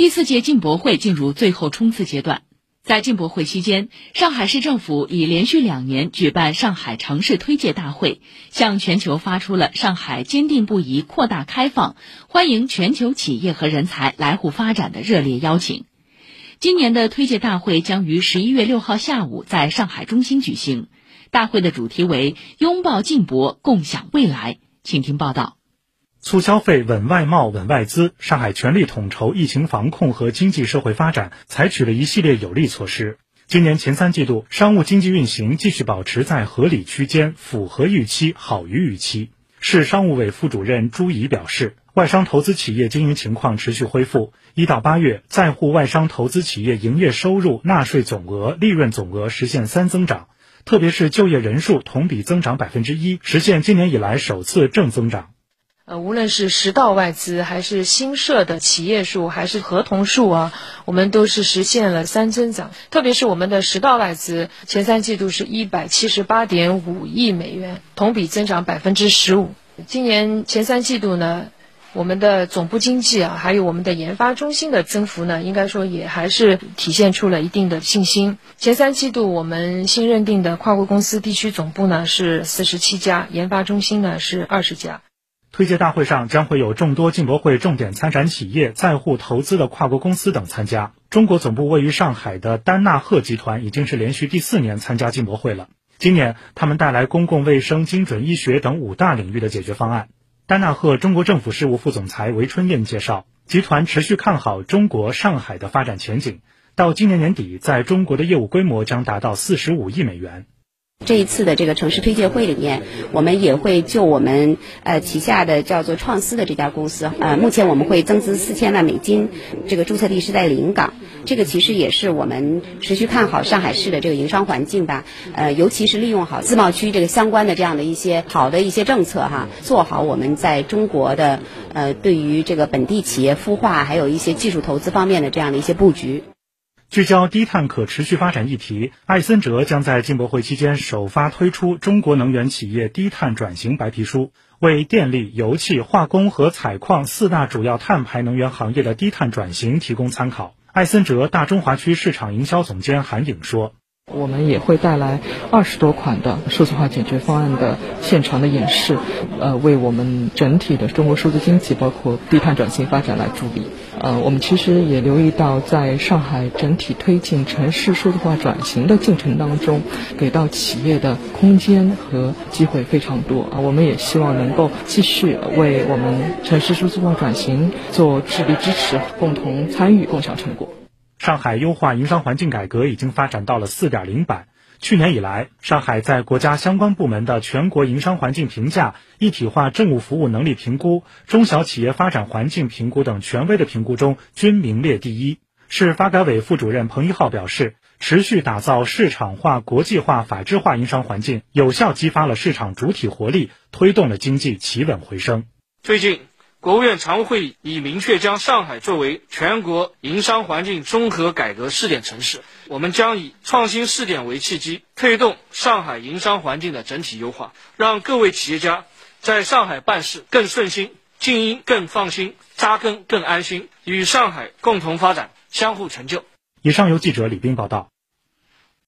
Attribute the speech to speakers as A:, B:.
A: 第四届进博会进入最后冲刺阶段。在进博会期间，上海市政府已连续两年举办上海城市推介大会，向全球发出了上海坚定不移扩大开放、欢迎全球企业和人才来沪发展的热烈邀请。今年的推介大会将于十一月六号下午在上海中心举行。大会的主题为“拥抱进博，共享未来”。请听报道。
B: 促消费、稳外贸、稳外资，上海全力统筹疫情防控和经济社会发展，采取了一系列有力措施。今年前三季度，商务经济运行继续保持在合理区间，符合预期，好于预期。市商务委副主任朱怡表示，外商投资企业经营情况持续恢复。一到八月，在沪外商投资企业营业收入、纳税总额、利润总额实现三增长，特别是就业人数同比增长百分之一，实现今年以来首次正增长。
C: 呃，无论是实到外资，还是新设的企业数，还是合同数啊，我们都是实现了三增长。特别是我们的实到外资，前三季度是一百七十八点五亿美元，同比增长百分之十五。今年前三季度呢，我们的总部经济啊，还有我们的研发中心的增幅呢，应该说也还是体现出了一定的信心。前三季度我们新认定的跨国公司地区总部呢是四十七家，研发中心呢是二十家。
B: 推介大会上将会有众多进博会重点参展企业、在沪投资的跨国公司等参加。中国总部位于上海的丹纳赫集团已经是连续第四年参加进博会了。今年，他们带来公共卫生、精准医学等五大领域的解决方案。丹纳赫中国政府事务副总裁韦春燕介绍，集团持续看好中国上海的发展前景，到今年年底，在中国的业务规模将达到四十五亿美元。
D: 这一次的这个城市推介会里面，我们也会就我们呃旗下的叫做创思的这家公司，呃，目前我们会增资四千万美金，这个注册地是在临港，这个其实也是我们持续看好上海市的这个营商环境吧，呃，尤其是利用好自贸区这个相关的这样的一些好的一些政策哈，做好我们在中国的呃对于这个本地企业孵化还有一些技术投资方面的这样的一些布局。
B: 聚焦低碳可持续发展议题，艾森哲将在进博会期间首发推出《中国能源企业低碳转型白皮书》，为电力、油气、化工和采矿四大主要碳排能源行业的低碳转型提供参考。艾森哲大中华区市场营销总监韩颖说。
E: 我们也会带来二十多款的数字化解决方案的现场的演示，呃，为我们整体的中国数字经济，包括低碳转型发展来助力。呃，我们其实也留意到，在上海整体推进城市数字化转型的进程当中，给到企业的空间和机会非常多啊。我们也希望能够继续为我们城市数字化转型做智力支持，共同参与，共享成果。
B: 上海优化营商环境改革已经发展到了四点零版。去年以来，上海在国家相关部门的全国营商环境评价、一体化政务服务能力评估、中小企业发展环境评估等权威的评估中均名列第一。市发改委副主任彭一浩表示，持续打造市场化、国际化、法治化营商环境，有效激发了市场主体活力，推动了经济企稳回升。
F: 最近。国务院常务会议已明确将上海作为全国营商环境综合改革试点城市，我们将以创新试点为契机，推动上海营商环境的整体优化，让各位企业家在上海办事更顺心，经营更放心，扎根更安心，与上海共同发展，相互成就。
B: 以上由记者李斌报道。